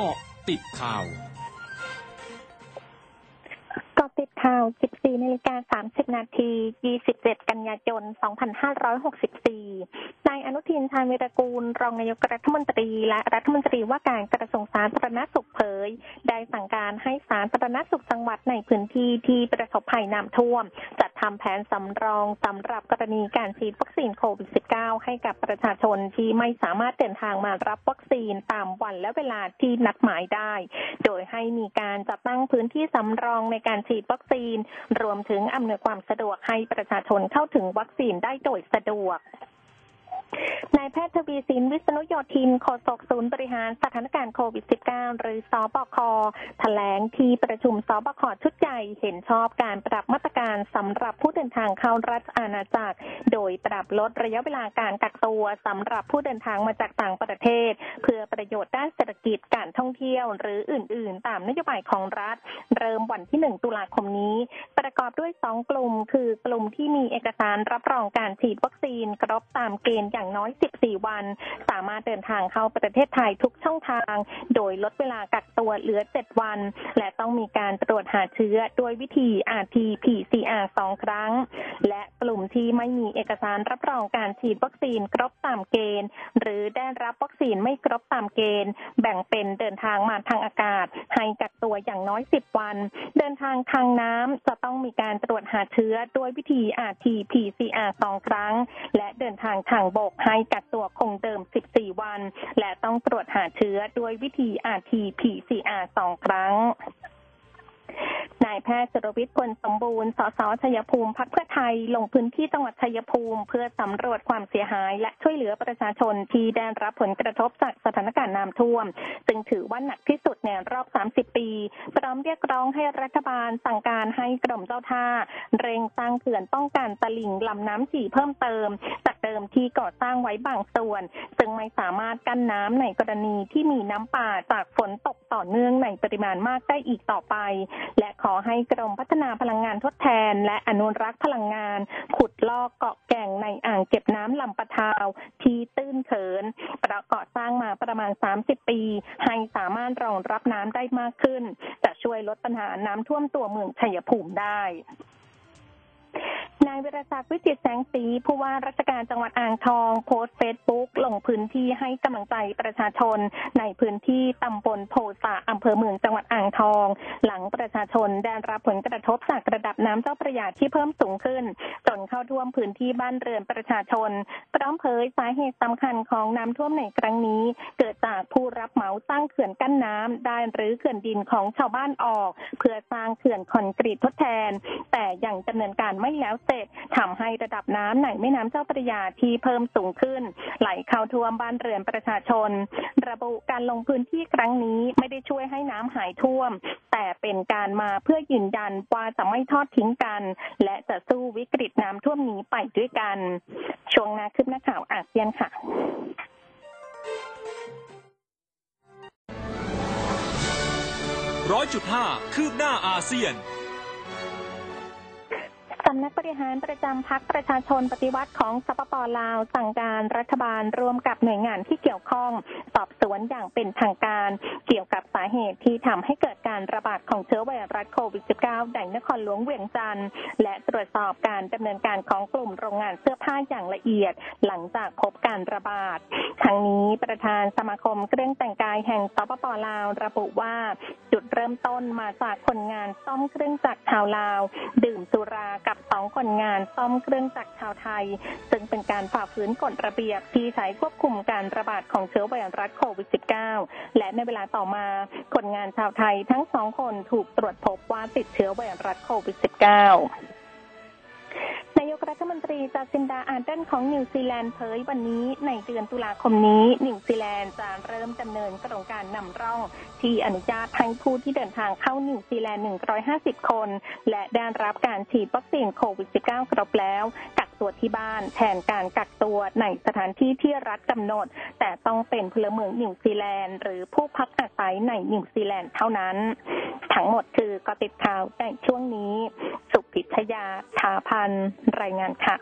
เกาะติดข่าว ข่าว 14นาฬิกา30 นาที 27 กันยายน 2564 นายอนุทินชาญวิรกูล รองนายกรัฐมนตรี และรัฐมนตรีว่าการกระทรวงสาธารณสุขเผย ได้สั่งการให้สาธารณสุขจังหวัดในพื้นที่ที่ประสบภัยน้ำท่วม จัดทำแผนสำรองสำหรับกรณีการฉีดวัคซีนโควิด -19 ให้กับประชาชนที่ไม่สามารถเดินทางมารับวัคซีนตามวันและเวลาที่นัดหมายได้ โดยให้มีการจัดตั้งพื้นที่สำรองในการฉีดวัคซีน รวมถึงอำนวยความสะดวกให้ประชาชนเข้าถึงวัคซีนได้โดยสะดวก นายแพทย์ทวีสินวิษณุโยธินโฆษกศูนย์บริหารสถานการณ์โควิด -19 หรือสบคแถลงที่ประชุมสบคชุดใหญ่เห็นชอบการปรับมาตรการสำหรับผู้เดินทางเข้ารัฐอาณาจักร โดยปรับลดระยะเวลาการกักตัวสำหรับผู้เดินทางมาจากต่างประเทศ เพื่อประโยชน์ด้านเศรษฐกิจการท่องเที่ยว หรืออื่น ๆ ตามนโยบายของรัฐ เริ่มวันที่ 1 ตุลาคมนี้ ประกอบด้วย 2 กลุ่ม คือกลุ่มที่มีเอกสารรับรองการฉีดวัคซีนครบตามเกณฑ์อย่างน้อย 14 วัน สามารถเดินทางเข้าประเทศไทยทุกช่องทาง โดยลดเวลากักตัวเหลือ 7 วัน และต้องมีการตรวจหาเชื้อด้วยวิธี RT-PCR 2 ครั้ง และกลุ่มที่ไม่มีเอกสารรับรองการฉีดวัคซีนครบตามเกณฑ์ หรือได้รับวัคซีนไม่ครบตามเกณฑ์ แบ่งเป็นเดินทางมาทางอากาศ ให้กักตัวอย่างน้อย 10 วัน เดินทางทางน้ำจะต้องมีการตรวจหาเชื้อด้วยวิธี RT-PCR 2 ครั้ง และเดินทางทางบกให้กักตัวคงเดิม 14 วัน และต้องตรวจหาเชื้อด้วยวิธี RT-PCR 2 ครั้งนายแพทย์จรวิทย์กลสมบูรณ์ สสชัยภูมิ พักเพื่อไทย ลงพื้นที่จังหวัดชัยภูมิ เพื่อสำรวจความเสียหาย และช่วยเหลือประชาชนที่ได้รับผลกระทบจากสถานการณ์น้ำท่วม ซึ่งถือว่าหนักที่สุดในรอบ 30 ปี พร้อมเรียกร้องให้รัฐบาลสั่งการให้กรมเจ้าท่า เร่งสร้างเขื่อนป้องกันตลิ่งลำน้ำฉี่เพิ่มเติม เดิมที่ก่อสร้างไว้บางส่วน ซึ่งไม่สามารถกั้นน้ำในกรณีที่มีน้ำป่าจากฝนตกต่อเนื่องในปริมาณมากได้อีกต่อไป และขอให้กรมพัฒนาพลังงานทดแทน และอนุรักษ์พลังงาน ขุดลอกเกาะแก่งในอ่างเก็บน้ำลำปะทาว ที่ตื้นเขินประกอบสร้างมาประมาณ 30 ปี ให้สามารถรองรับน้ำได้มากขึ้น จะช่วยลดปัญหาน้ำท่วมตัวเมืองชัยภูมิได้ นายวิรศักดิ์วิจิตแสงสีผู้ว่าราชการจังหวัดอ่างทอง โพสต์เฟซบุ๊กลงพื้นที่ให้กำลังใจประชาชน ในพื้นที่ตำบลโพสะอำเภอเมืองจังหวัดอ่างทอง หลังประชาชนได้รับผลกระทบจากระดับน้ำเจ้าพระยาที่เพิ่มสูงขึ้น จนเข้าท่วมพื้นที่บ้านเรือนประชาชนพร้อมเผยสาเหตุสำคัญของน้ำท่วมในครั้งนี้ เกิดจากผู้รับเหมาสร้างเขื่อนกั้นน้ำได้หรือเขื่อนดินของชาวบ้านออก เพื่อสร้างเขื่อนคอนกรีตทดแทน แต่ยังดำเนินการไม่แล้วเสร็จทำให้ระดับน้ำในแม่น้ำเจ้าพระยาที่เพิ่มสูงขึ้น ไหลเข้าท่วมบ้านเรือนประชาชน ระบุการลงพื้นที่ครั้งนี้ไม่ได้ช่วยให้น้ำหายท่วม แต่เป็นการมาเพื่อยืนยันว่าจะไม่ทอดทิ้งกัน และจะสู้วิกฤตน้ำท่วมนี้ไปด้วยกัน ช่วงนาคืบหน้าข่าวอาเซียนค่ะร้อยจุดห้าคืบหน้าอาเซียน สำนักบริหารประจำพักประชาชนปฏิวัติของสปปลาว สั่งการรัฐบาลรวมกับหน่วยงานที่เกี่ยวข้อง สอบสวนอย่างเป็นทางการ เกี่ยวกับสาเหตุที่ทำให้เกิดการระบาดของเชื้อไวรัสโควิด -19 ในนครหลวงเวียงจันทร์และตรวจสอบการดำเนินการของกลุ่มโรงงานเสื้อผ้าอย่างละเอียด หลังจากพบการระบาดทั้งนี้ประธานสมาคมเครื่องแต่งกายแห่งสปปลาว ระบุว่า จุดเริ่มต้นมาจากคนงานซ่อมเครื่องจักรชาวลาว ดื่มสุรากับสองคนงานซ่อมเครื่องจักรชาวไทย ซึ่งเป็นการฝ่าฝืนกฎระเบียบที่ใช้ควบคุมการระบาดของเชื้อไวรัสโควิด -19 และในเวลาต่อมาคนงานชาวไทยทั้งสองคนถูกตรวจพบว่าติดเชื้อไวรัสโควิด -19 นายกรัฐมนตรีจาซินดาอาร์เดนของนิวซีแลนด์เผยวันนี้ในเดือนตุลาคมนี้ นิวซีแลนด์จะเริ่มดำเนินโครงการนำร่อง ที่อนุญาตให้ผู้ที่เดินทางเข้านิวซีแลนด์ 150 คน และได้รับการฉีดวัคซีนโควิด -19 ครบแล้วกักตัวที่บ้านแทนการกักตัวในสถานที่ที่รัฐกำหนด แต่ต้องเป็นพลเมืองนิวซีแลนด์ หรือผู้พักอาศัยในนิวซีแลนด์เท่านั้น ทั้งหมดคือเกร็ดข่าวในช่วงนี้ สุพิชยาถาพันรายงานค่ะ